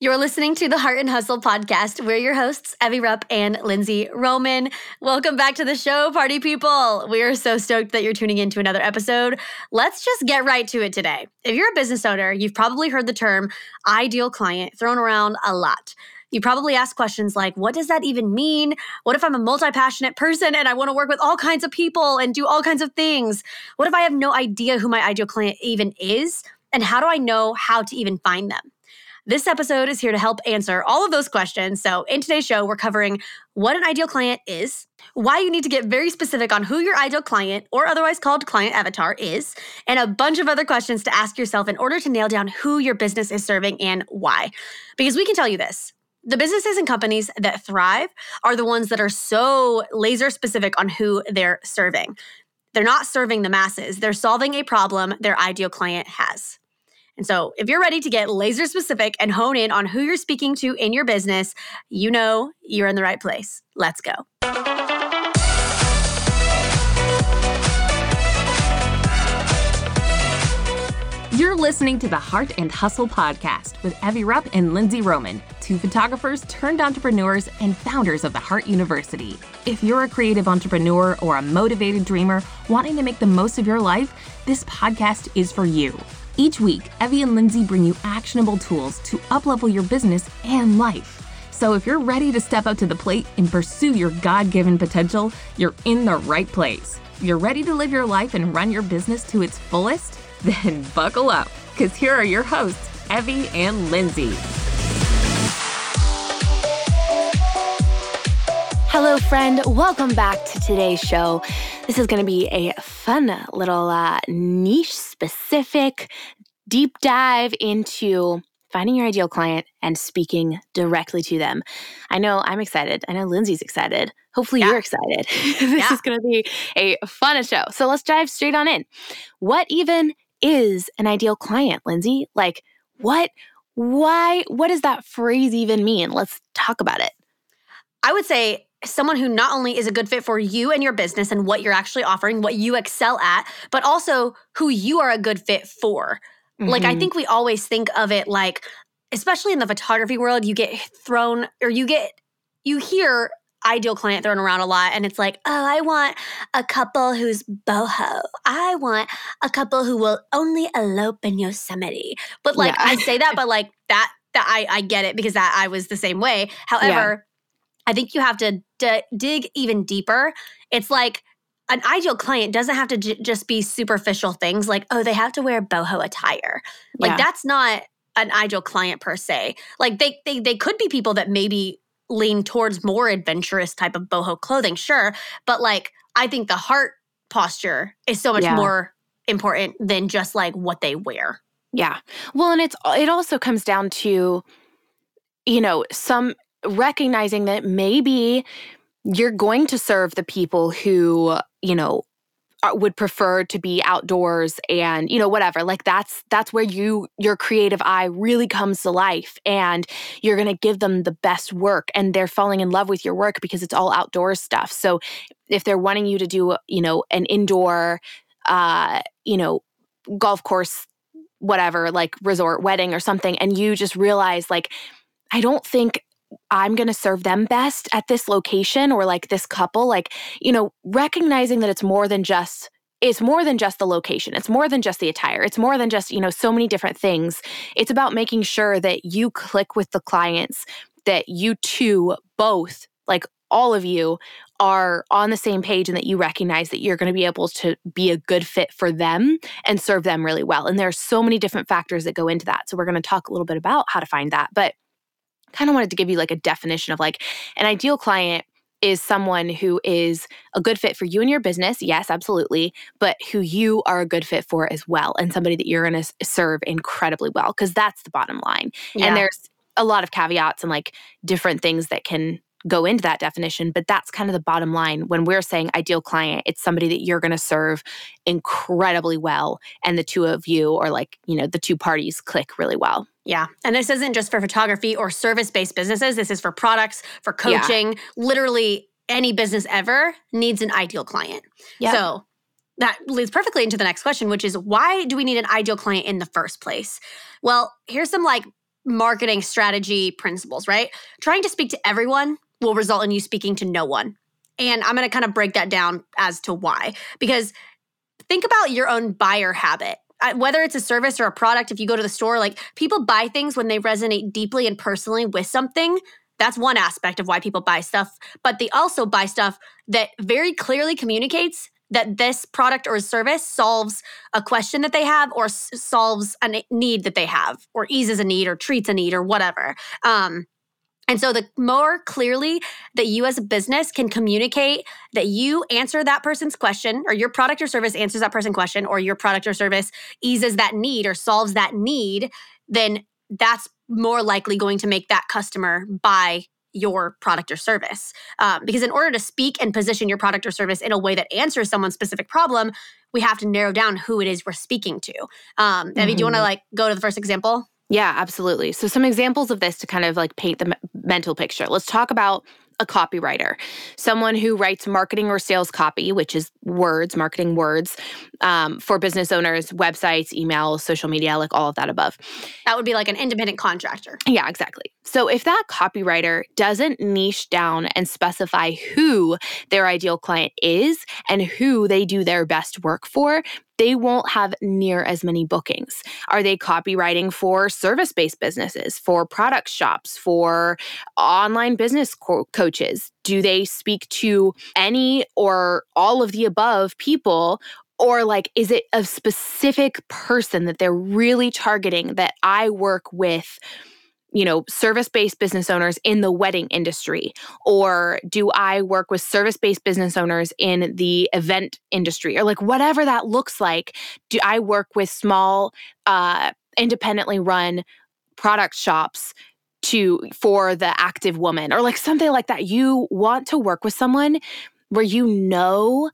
You're listening to the Heart and Hustle podcast. We're your hosts, Evie Rupp and Lindsey Roman. Welcome back to the show, party people. We are so stoked that you're tuning in to another episode. Let's just get right to it today. If you're a business owner, you've probably heard the term ideal client thrown around a lot. You probably ask questions like, what does that even mean? What if I'm a multi passionate person and I want to work with all kinds of people and do all kinds of things? What if I have no idea who my ideal client even is? And how do I know how to even find them? This episode is here to help answer all of those questions. So, in today's show, we're covering what an ideal client is, why you need to get very specific on who your ideal client, or otherwise called client avatar, is, and a bunch of other questions to ask yourself in order to nail down who your business is serving and why. Because we can tell you this the businesses and companies that thrive are the ones that are so laser specific on who they're serving. They're not serving the masses, they're solving a problem their ideal client has. And so, if you're ready to get laser specific and hone in on who you're speaking to in your business, you know you're in the right place. Let's go. You're listening to the Heart and Hustle podcast with Evie Rupp and Lindsey Roman, two photographers turned entrepreneurs and founders of the Heart University. If you're a creative entrepreneur or a motivated dreamer wanting to make the most of your life, this podcast is for you. Each week, Evie and Lindsey bring you actionable tools to uplevel your business and life. So if you're ready to step up to the plate and pursue your God given potential, you're in the right place. You're ready to live your life and run your business to its fullest? Then buckle up, because here are your hosts, Evie and Lindsey. Hello, friend. Welcome back to today's show. This is going to be a fun little uh, niche specific deep dive into finding your ideal client and speaking directly to them. I know I'm excited. I know Lindsey's excited. Hopefully, yeah. you're excited. this yeah. is going to be a fun show. So let's dive straight on in. What even is an ideal client, Lindsey? Like, what, why, what does that phrase even mean? Let's talk about it. I would say someone who not only is a good fit for you and your business and what you're actually offering, what you excel at, but also who you are a good fit for. Mm-hmm. Like, I mm-hmm. think we always think of it like, especially in the photography world, you get thrown or you get, you hear ideal client thrown around a lot and it's like oh i want a couple who's boho i want a couple who will only elope in yosemite but like yeah. i say that but like that that I, I get it because that i was the same way however I think you have to d- dig even deeper. It's like an ideal client doesn't have to j- just be superficial things like, oh, they have to wear boho attire. Like yeah. that's not an ideal client per se. Like they, they they could be people that maybe lean towards more adventurous type of boho clothing, sure. But like I think the heart posture is so much yeah. more important than just like what they wear. Yeah. Well, and it's it also comes down to you know, some recognizing that maybe you're going to serve the people who, you know, would prefer to be outdoors and you know whatever. Like that's that's where you your creative eye really comes to life and you're going to give them the best work and they're falling in love with your work because it's all outdoor stuff. So if they're wanting you to do you know an indoor uh you know golf course whatever like resort wedding or something and you just realize like I don't think I'm going to serve them best at this location or like this couple, like, you know, recognizing that it's more than just it's more than just the location. It's more than just the attire. It's more than just, you know, so many different things. It's about making sure that you click with the clients, that you two both, like all of you, are on the same page and that you recognize that you're going to be able to be a good fit for them and serve them really well. And there are so many different factors that go into that. So we're going to talk a little bit about how to find that. But kind of wanted to give you like a definition of like an ideal client is someone who is a good fit for you and your business. Yes, absolutely. But who you are a good fit for as well. And somebody that you're going to serve incredibly well, because that's the bottom line. Yeah. And there's a lot of caveats and like different things that can go into that definition, but that's kind of the bottom line. When we're saying ideal client, it's somebody that you're going to serve incredibly well. And the two of you, or like, you know, the two parties click really well. Yeah. And this isn't just for photography or service based businesses. This is for products, for coaching. Yeah. Literally any business ever needs an ideal client. Yep. So that leads perfectly into the next question, which is why do we need an ideal client in the first place? Well, here's some like marketing strategy principles, right? Trying to speak to everyone will result in you speaking to no one. And I'm going to kind of break that down as to why. Because think about your own buyer habit. Whether it's a service or a product, if you go to the store, like people buy things when they resonate deeply and personally with something. That's one aspect of why people buy stuff. But they also buy stuff that very clearly communicates that this product or service solves a question that they have or s- solves a need that they have or eases a need or treats a need or whatever. Um, and so, the more clearly that you as a business can communicate that you answer that person's question, or your product or service answers that person's question, or your product or service eases that need or solves that need, then that's more likely going to make that customer buy your product or service. Um, because in order to speak and position your product or service in a way that answers someone's specific problem, we have to narrow down who it is we're speaking to. Um, mm-hmm. Evie, do you want to like go to the first example? Yeah, absolutely. So, some examples of this to kind of like paint the m- mental picture. Let's talk about a copywriter, someone who writes marketing or sales copy, which is words, marketing words um, for business owners, websites, emails, social media, like all of that above. That would be like an independent contractor. Yeah, exactly. So if that copywriter doesn't niche down and specify who their ideal client is and who they do their best work for, they won't have near as many bookings. Are they copywriting for service based businesses, for product shops, for online business co- coaches? Do they speak to any or all of the above people? Or, like, is it a specific person that they're really targeting that I work with? You know, service based business owners in the wedding industry? Or do I work with service based business owners in the event industry? Or like whatever that looks like, do I work with small, uh, independently run product shops? to for the active woman or like something like that you want to work with someone where you know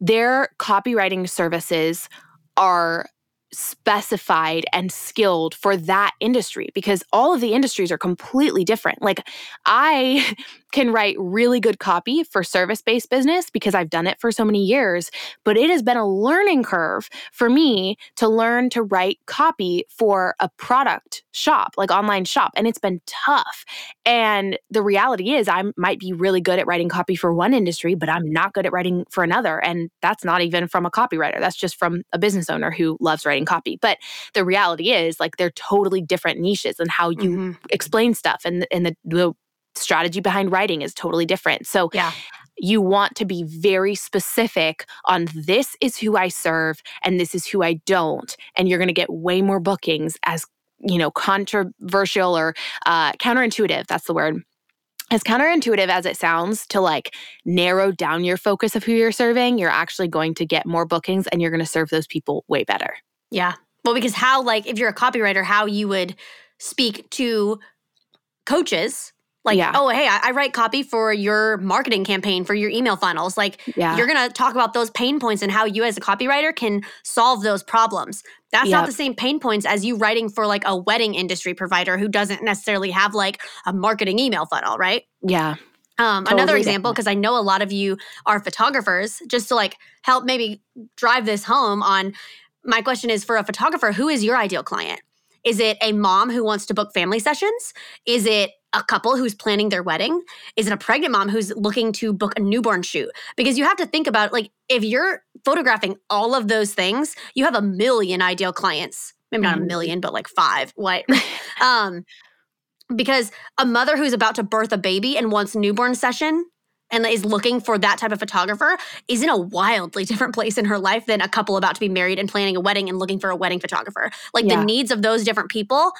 their copywriting services are specified and skilled for that industry because all of the industries are completely different. Like I can write really good copy for service based business because I've done it for so many years, but it has been a learning curve for me to learn to write copy for a product shop, like online shop. And it's been tough. And the reality is, I might be really good at writing copy for one industry, but I'm not good at writing for another. And that's not even from a copywriter, that's just from a business owner who loves writing copy. But the reality is, like, they're totally different niches and how you mm-hmm. explain stuff and, and the, the strategy behind writing is totally different. So, yeah. You want to be very specific on this is who I serve and this is who I don't. And you're going to get way more bookings as, you know, controversial or uh, counterintuitive. That's the word as counterintuitive as it sounds to like narrow down your focus of who you're serving, you're actually going to get more bookings and you're going to serve those people way better. Yeah. Well, because how, like, if you're a copywriter, how you would speak to coaches like, yeah. oh, hey, I, I, write copy for your marketing campaign, for your email funnels. Like, yeah. you're going to talk about those pain points and how you, as a copywriter, can solve those problems. That's yep. not the same pain points as you writing for like a wedding industry provider who doesn't necessarily have like a marketing email funnel, right? Yeah. Um, totally another example, because I know a lot of you are photographers, just to like help maybe drive this home on my question is for a photographer, who is your ideal client? Is it a mom who wants to book family sessions? Is it a couple who's planning their wedding? Is it a pregnant mom who's looking to book a newborn shoot? Because you have to think about like if you're photographing all of those things, you have a million ideal clients. Maybe not a mm-hmm. million, but like five. What? um, because a mother who's about to birth a baby and wants newborn session and is looking for that type of photographer is in a wildly different place in her life than a couple about to be married and planning a wedding and looking for a wedding photographer. Like yeah. the needs of those different people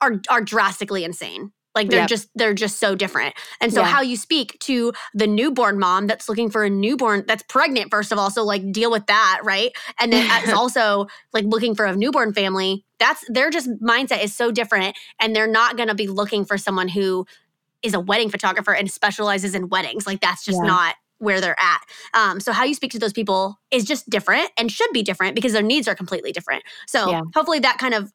are are drastically insane. Like they're yep. just they're just so different. And so yeah. how you speak to the newborn mom that's looking for a newborn that's pregnant first of all, so like deal with that, right? And then also like looking for a newborn family. That's their just mindset is so different and they're not going to be looking for someone who is a wedding photographer and specializes in weddings. Like that's just yeah. not where they're at. Um, so how you speak to those people is just different and should be different because their needs are completely different. So yeah. hopefully that kind of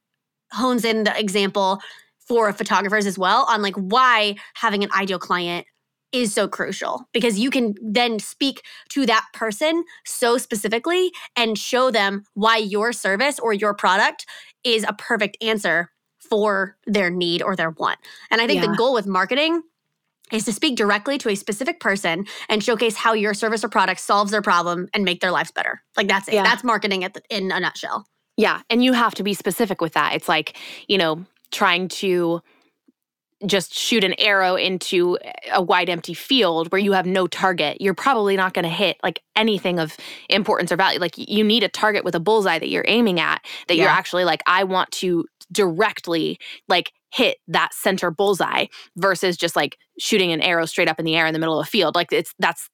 hones in the example for photographers as well on like why having an ideal client is so crucial because you can then speak to that person so specifically and show them why your service or your product is a perfect answer for their need or their want. And I think Yeah. the goal with marketing is to speak directly to a specific person and showcase how your service or product solves their problem and make their lives better. Like that's it. Yeah. That's marketing at the, in a nutshell. Yeah. And you have to be specific with that. It's like, you know, trying to just shoot an arrow into a wide empty field where you have no target. You're probably not going to hit like anything of importance or value. Like you need a target with a bullseye that you're aiming at that you're actually like, I want to directly like hit that center bullseye versus just like shooting an arrow straight up in the air in the middle of a field. Like it's that's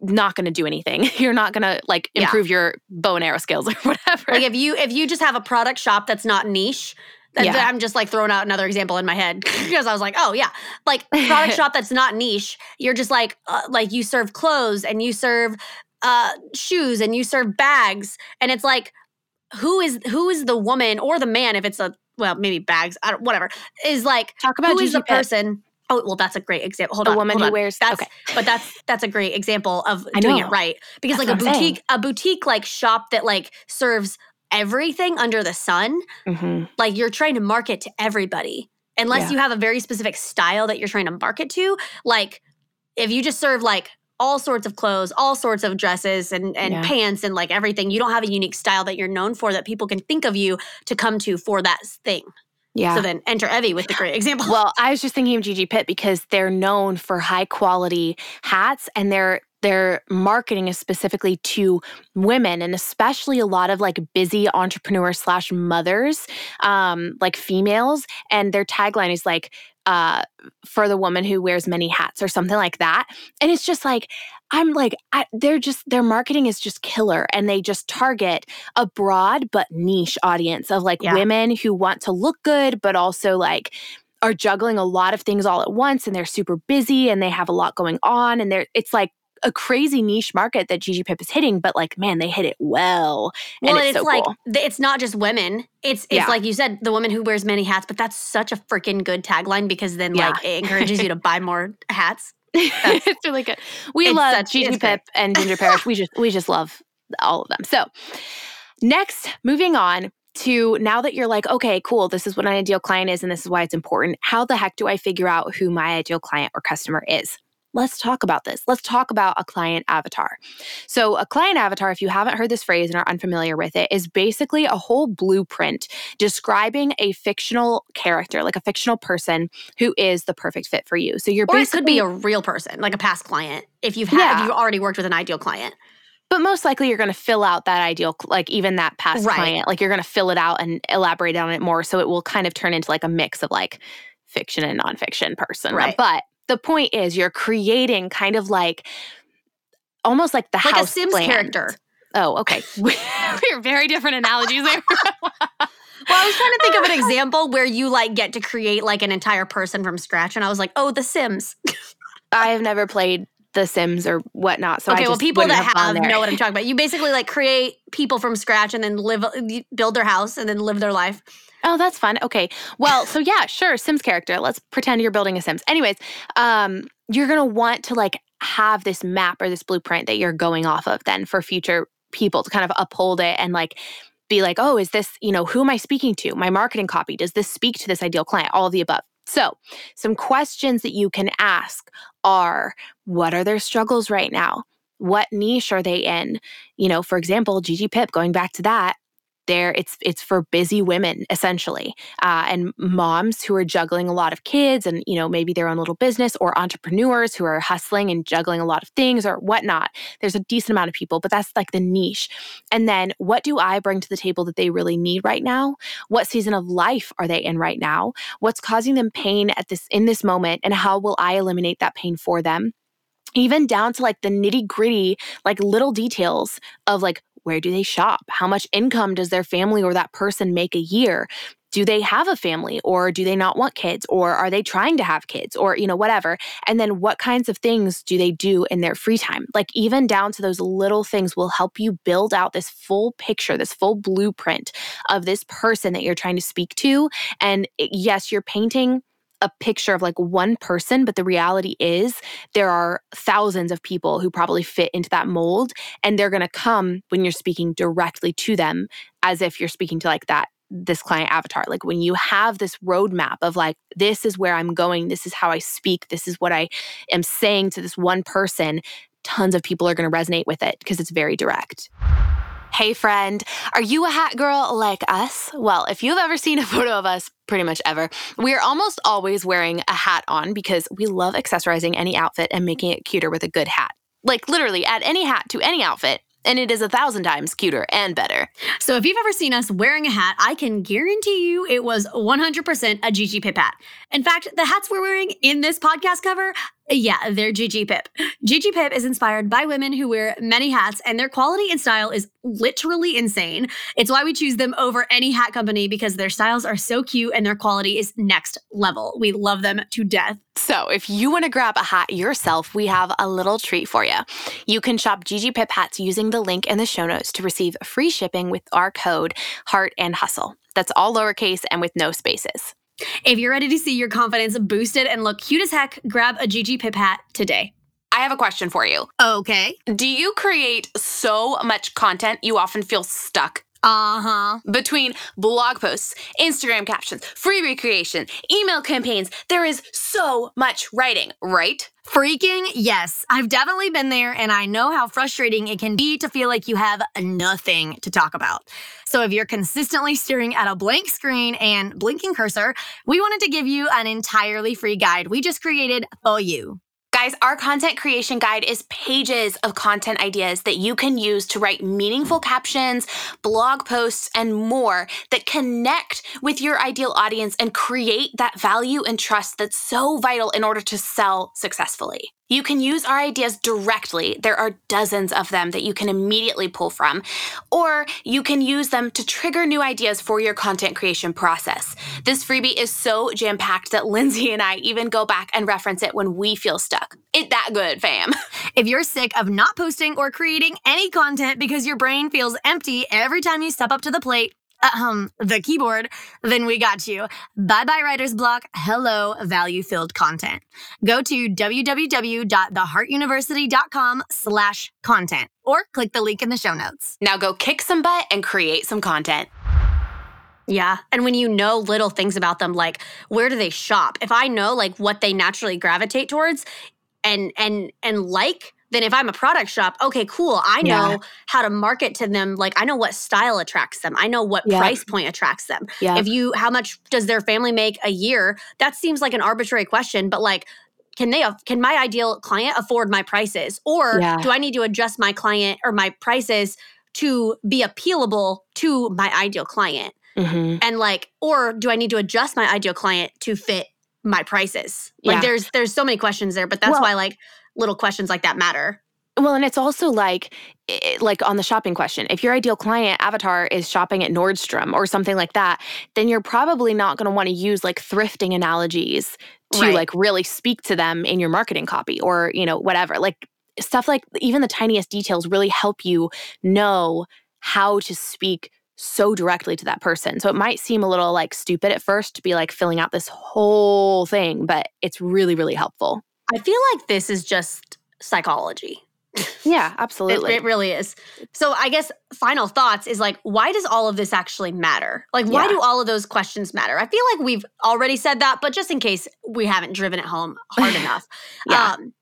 not going to do anything. You're not going to like Yeah. improve your bow and arrow skills or whatever. Like if you if you just have a product shop that's not niche, Yeah. I'm just like throwing out another example in my head because I was like, oh yeah, like product shop that's not niche. You're just like uh, like you serve clothes and you serve uh, shoes and you serve bags, and it's like who is who is the woman or the man if it's a well maybe bags I don't, whatever is like Talk about who is Gigi the Pip. person. Oh well, that's a great example. Hold The on, woman who on. wears- that's okay. but that's that's a great example of doing it right because That's like a I'm saying. boutique a boutique like shop that like serves everything under the sun Mhm. like you're trying to market to everybody unless Yeah. you have a very specific style that you're trying to market to like if you just serve like all sorts of clothes all sorts of dresses and, and Yeah. pants and like everything you don't have a unique style that you're known for that people can think of you to come to for that thing Yeah. so then enter evie with the great example well, I was just thinking of Gigi Pip because they're known for high quality hats and their their marketing is specifically to women and especially a lot of like busy entrepreneurs slash mothers, um, like females. And their tagline is like uh for the woman who wears many hats or something like that. And it's just like I'm like I, they're just their marketing is just killer and they just target a broad but niche audience of like Yeah. women who want to look good but also like are juggling a lot of things all at once and they're super busy and they have a lot going on and they're it's like a crazy niche market that Gigi Pip is hitting, but like, man, they hit it well. Well, and it's, it's, so like cool. it's not just women. It's it's Yeah. like you said, the woman who wears many hats. But that's such a freaking good tagline because then Yeah. like it encourages you to buy more hats. it's really good. We it's love such- Gigi. Pip and Ginger Parrish. we just we just love all of them. So next, moving on to now that you're like, okay, cool, this is what an ideal client is, and this is why it's important. How the heck do I figure out who my ideal client or customer is? Let's talk about this. Let's talk about a client avatar. So, a client avatar, if you haven't heard this phrase and are unfamiliar with it, is basically a whole blueprint describing a fictional character, like a fictional person who is the perfect fit for you. So, you're Or it basically could be a real person, like a past client. If you've had, Yeah. if you've already worked with an ideal client. But most likely you're going to fill out that ideal, like even that past Right. client, like you're going to fill it out and elaborate on it more. So it will kind of turn into like a mix of like fiction and nonfiction person. Right. But the point is you're creating kind of like almost like the Like a house Sims plan. character. Oh, okay. We're very different analogies there. Well, I was trying to think of an example where you like get to create like an entire person from scratch, and I was like, oh, The Sims. I have never played The Sims or whatnot. So I okay, well, people that gone have know what I'm talking about. You basically like create people from scratch and then live, build their house and then live their life. Oh, that's fun. Okay. Well, so yeah, sure, Sims character. Let's pretend you're building a Sims. Anyways, um, you're gonna want to like have this map or this blueprint that you're going off of then for future people to kind of uphold it and like be like, oh, is this, you know, who am I speaking to? My marketing copy, does this speak to this ideal client? All of the above. So, some questions that you can ask are what are their struggles right now? What niche are they in? You know, for example, Gigi Pip, going back to that, there it's it's for busy women essentially uh, and moms who are juggling a lot of kids and you know maybe their own little business or entrepreneurs who are hustling and juggling a lot of things or whatnot. There's a decent amount of people but that's like the niche. And then what do i bring to the table that they really need right now? What season of life are they in right now? What's causing them pain at this in this moment and how will i eliminate that pain for them? Even down to like the nitty gritty, like little details of like, where do they shop? How much income does their family or that person make a year? Do they have a family or do they not want kids or are they trying to have kids or, you know, whatever? And then what kinds of things do they do in their free time? Like, even down to those little things will help you build out this full picture, this full blueprint of this person that you're trying to speak to. And eh, yes, you're painting a picture of like one person, but the reality is there are thousands of people who probably fit into that mold and they're going to come when you're speaking directly to them as if you're speaking to like that this client avatar. Like when you have this roadmap of like, this is where I'm going, this is how I speak, this is what I am saying to this one person, tons of people are going to resonate with it because it's very direct. Hey, friend, are you a hat girl like us? Well, if you've ever seen a photo of us, pretty much ever, we are almost always wearing a hat on because we love accessorizing any outfit and making it cuter with a good hat. Like, literally, add any hat to any outfit, and it is a thousand times cuter and better. So if you've ever seen us wearing a hat, I can guarantee you it was 100% a Gigi Pip hat. In fact, the hats we're wearing in this podcast cover, yeah, they're Gigi Pip. Gigi Pip is inspired by women who wear many hats, and their quality and style is literally insane. It's why we choose them over any hat company because their styles are so cute and their quality is next level. We love them to death. So, if you want to grab a hat yourself, we have a little treat for you. You can shop Gigi Pip hats using the link in the show notes to receive free shipping with our code Heart and Hustle. That's all lowercase and with no spaces. If you're ready to see your confidence boosted and look cute as heck, grab a Gigi Pip hat today. I have a question for you. Okay. Do you create so much content you often feel stuck? Uh huh. Between blog posts, Instagram captions, free recreation, email campaigns, there is so much writing, right? Freaking yes. I've definitely been there and I know how frustrating it can be to feel like you have nothing to talk about. So if you're consistently staring at a blank screen and blinking cursor, we wanted to give you an entirely free guide we just created for you. Guys, our content creation guide is pages of content ideas that you can use to write meaningful captions, blog posts, and more that connect with your ideal audience and create that value and trust that's so vital in order to sell successfully. You can use our ideas directly. There are dozens of them that you can immediately pull from, or you can use them to trigger new ideas for your content creation process. This freebie is so jam packed that Lindsey and I even go back and reference it when we feel stuck. It that good, fam. If you're sick of not posting or creating any content because your brain feels empty every time you step up to the plate, um, the keyboard, then we got you. Bye bye writer's block. Hello, value filled content. Go to www.theheartuniversity.com slash content or click the link in the show notes. Now go kick some butt and create some content. Yeah. And when you know little things about them, like where do they shop? If I know like what they naturally gravitate towards and and and like, then if I'm a product shop, okay, cool. I know Yeah. how to market to them. Like I know what style attracts them. I know what Yeah. price point attracts them. Yeah. If you how much does their family make a year? That seems like an arbitrary question, but like can they can my ideal client afford my prices or Yeah. do I need to adjust my client or my prices to be appealable to my ideal client? Mm-hmm. and like or do i need to adjust my ideal client to fit my prices like there's there's so many questions there but that's Well- why like little questions like that matter Well, and it's also like, like on the shopping question. If your ideal client avatar is shopping at Nordstrom or something like that, then you're probably not going to want to use like thrifting analogies to Right. like really speak to them in your marketing copy or you know whatever. Like stuff like even the tiniest details really help you know how to speak so directly to that person. So it might seem a little like stupid at first to be like filling out this whole thing, but it's really really helpful. I feel like this is just psychology Yeah, it, absolutely. it really is so i guess final thoughts is like why does all of this actually matter like why Yeah. do all of those questions matter i feel like we've already said that but just in case we haven't driven it home hard enough Yeah. um,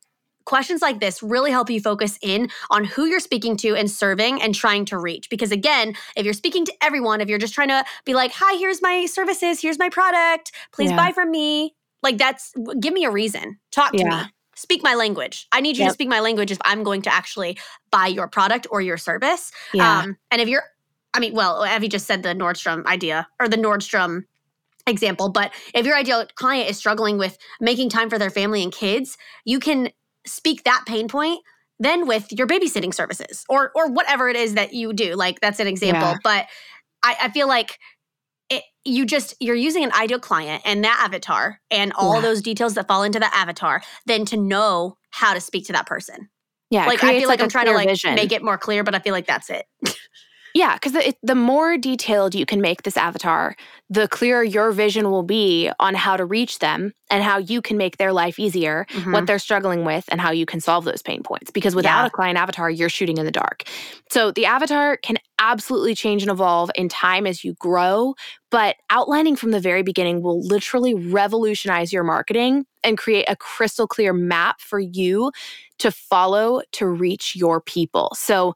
questions like this really help you focus in on who you're speaking to and serving and trying to reach because again if you're speaking to everyone if you're just trying to be like hi here's my services here's my product please Yeah. buy from me like that's give me a reason talk to Yeah. me speak my language i need you to speak my language if i'm going to actually buy your product or your service yeah. um, and if you're, I mean, well, Evie just said the Nordstrom idea or the Nordstrom example, but if your ideal client is struggling with making time for their family and kids, you can speak that pain point then with your babysitting services or or whatever it is that you do. Like that's an example, Yeah. but I, I feel like it, you just you're using an ideal client and that avatar and all Yeah. those details that fall into that avatar, then to know how to speak to that person. yeah. like I feel like, I'm trying to like vision. make it more clear, but I feel like that's it. Yeah, because the, the more detailed you can make this avatar, the clearer your vision will be on how to reach them and how you can make their life easier, Mhm. what they're struggling with, and how you can solve those pain points. Because without Yeah. a client avatar, you're shooting in the dark. So the avatar can absolutely change and evolve in time as you grow, but outlining from the very beginning will literally revolutionize your marketing and create a crystal clear map for you to follow to reach your people. So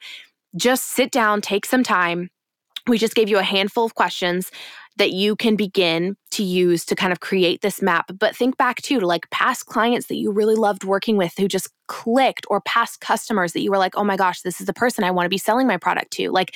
just sit down, take some time. We just gave you a handful of questions that you can begin to use to kind of create this map. But think back too to like past clients that you really loved working with who just clicked, or past customers that you were like, oh my gosh, this is the person I want to be selling my product to. Like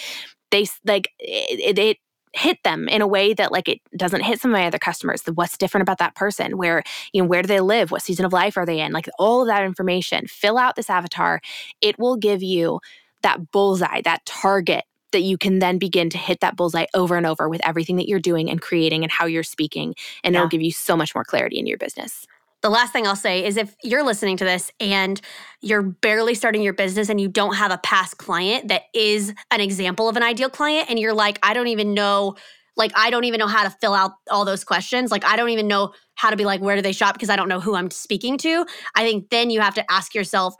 they, like it, it, it hit them in a way that like it doesn't hit some of my other customers. What's different about that person? Where, you know, where do they live? What season of life are they in? Like all of that information. Fill out this avatar. It will give you that bullseye, that target that you can then begin to hit that bullseye over and over with everything that you're doing and creating and how you're speaking. And Yeah. it'll give you so much more clarity in your business. The last thing I'll say is if you're listening to this and you're barely starting your business and you don't have a past client that is an example of an ideal client, and you're like, I don't even know, like, I don't even know how to fill out all those questions. Like, I don't even know how to be like, where do they shop? Because I don't know who I'm speaking to. I think then you have to ask yourself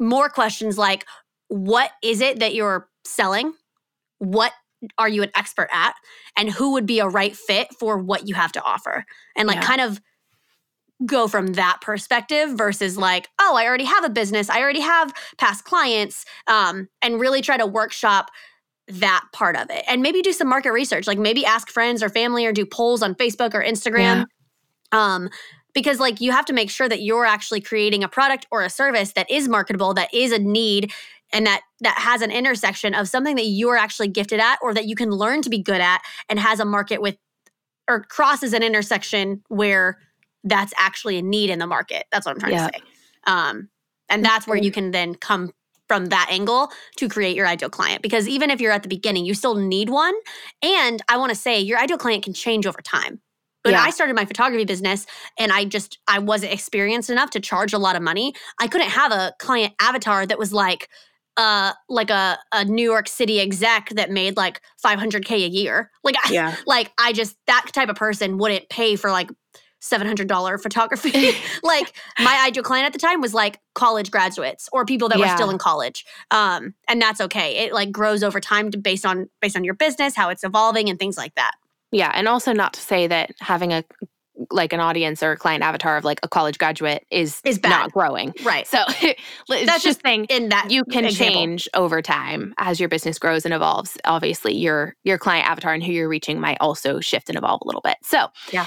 more questions like, what is it that you're selling? What are you an expert at? And who would be a right fit for what you have to offer? And like, Yeah. kind of go from that perspective versus like oh i already have a business i already have past clients um, and really try to workshop that part of it and maybe do some market research like maybe ask friends or family or do polls on facebook or instagram um, because like you have to make sure that you're actually creating a product or a service that is marketable that is a need and that that has an intersection of something that you're actually gifted at or that you can learn to be good at and has a market with or crosses an intersection where that's actually a need in the market. That's what I'm trying Yeah. to say. Um, and that's where you can then come from that angle to create your ideal client. Because even if you're at the beginning, you still need one. And I want to say your ideal client can change over time. When Yeah. I started my photography business and I just I wasn't experienced enough to charge a lot of money, I couldn't have a client avatar that was like uh like a, a New York City exec that made like 500k a year. Like I, Yeah. like I just that type of person wouldn't pay for like $700 photography. like my ideal client at the time was like college graduates or people that were still in college. Um and that's okay. It like grows over time to, based on based on your business, how it's evolving and things like that. Yeah. And also not to say that having a like an audience or a client avatar of like a college graduate is Is bad. not growing. Right. So it's That's just saying in that you can example. change over time as your business grows and evolves. Obviously, your your client avatar and who you're reaching might also shift and evolve a little bit. So, Yeah.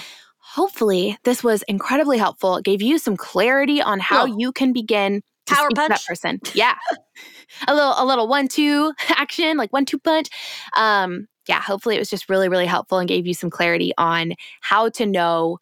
Hopefully, this was incredibly helpful. It gave you some clarity on how you can begin to power to that person. Yeah, a little a little one two action, like one two punch. Um, yeah. Hopefully, it was just really really helpful and gave you some clarity on how to know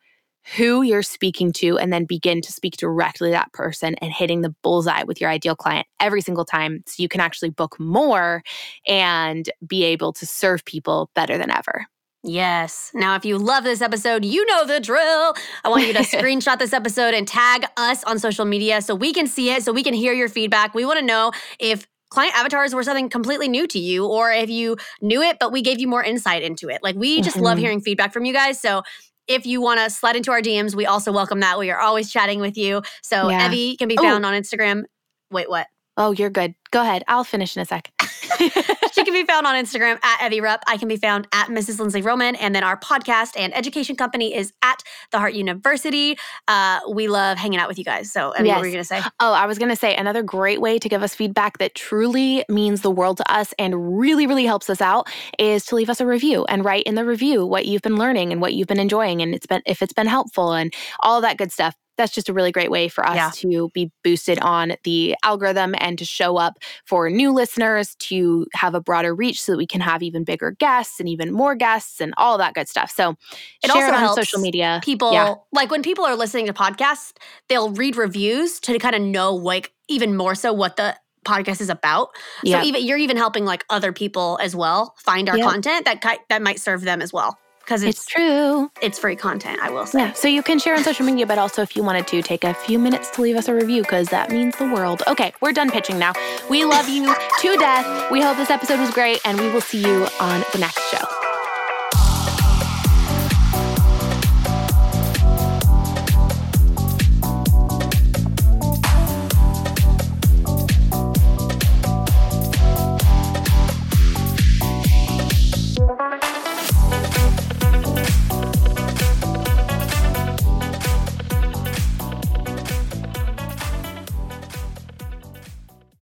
who you're speaking to and then begin to speak directly to that person and hitting the bullseye with your ideal client every single time so you can actually book more and be able to serve people better than ever. Yes. Now, if you love this episode, you know the drill. I want you to screenshot this episode and tag us on social media so we can see it, so we can hear your feedback. We want to know if client avatars were something completely new to you or if you knew it, but we gave you more insight into it. Like, we just love Mhm. hearing feedback from you guys. So, if you want to slide into our DMs, we also welcome that. We are always chatting with you. So, Yeah. Evie can be Oh. found on Instagram. Wait, what? Oh, you're good. Go ahead. I'll finish in a sec. she can be found on Instagram at Evie Rupp. I can be found at Mrs. Lindsey Roman. And then our podcast and education company is at the Heart University. Uh, we love hanging out with you guys. So, Evie, what were you going to say? Oh, I was going to say another great way to give us feedback that truly means the world to us and really, really helps us out is to leave us a review and write in the review what you've been learning and what you've been enjoying and it's been if it's been helpful and all that good stuff. That's just a really great way for us Yeah. to be boosted on the algorithm and to show up for new listeners, to have a broader reach so that we can have even bigger guests and even more guests and all that good stuff. So It share also it on helps social media. People, Yeah. like when people are listening to podcasts, they'll read reviews to kind of know, like, even more so what the podcast is about. Yeah. So even you're even helping like other people as well find our Yeah. content that that might serve them as well. Because it's, It's true. it's free content. I will say. Yeah. So you can share on social media, but also if you wanted to, take a few minutes to leave us a review because that means the world. Okay, we're done pitching now. We love you to death. We hope this episode was great, and we will see you on the next show.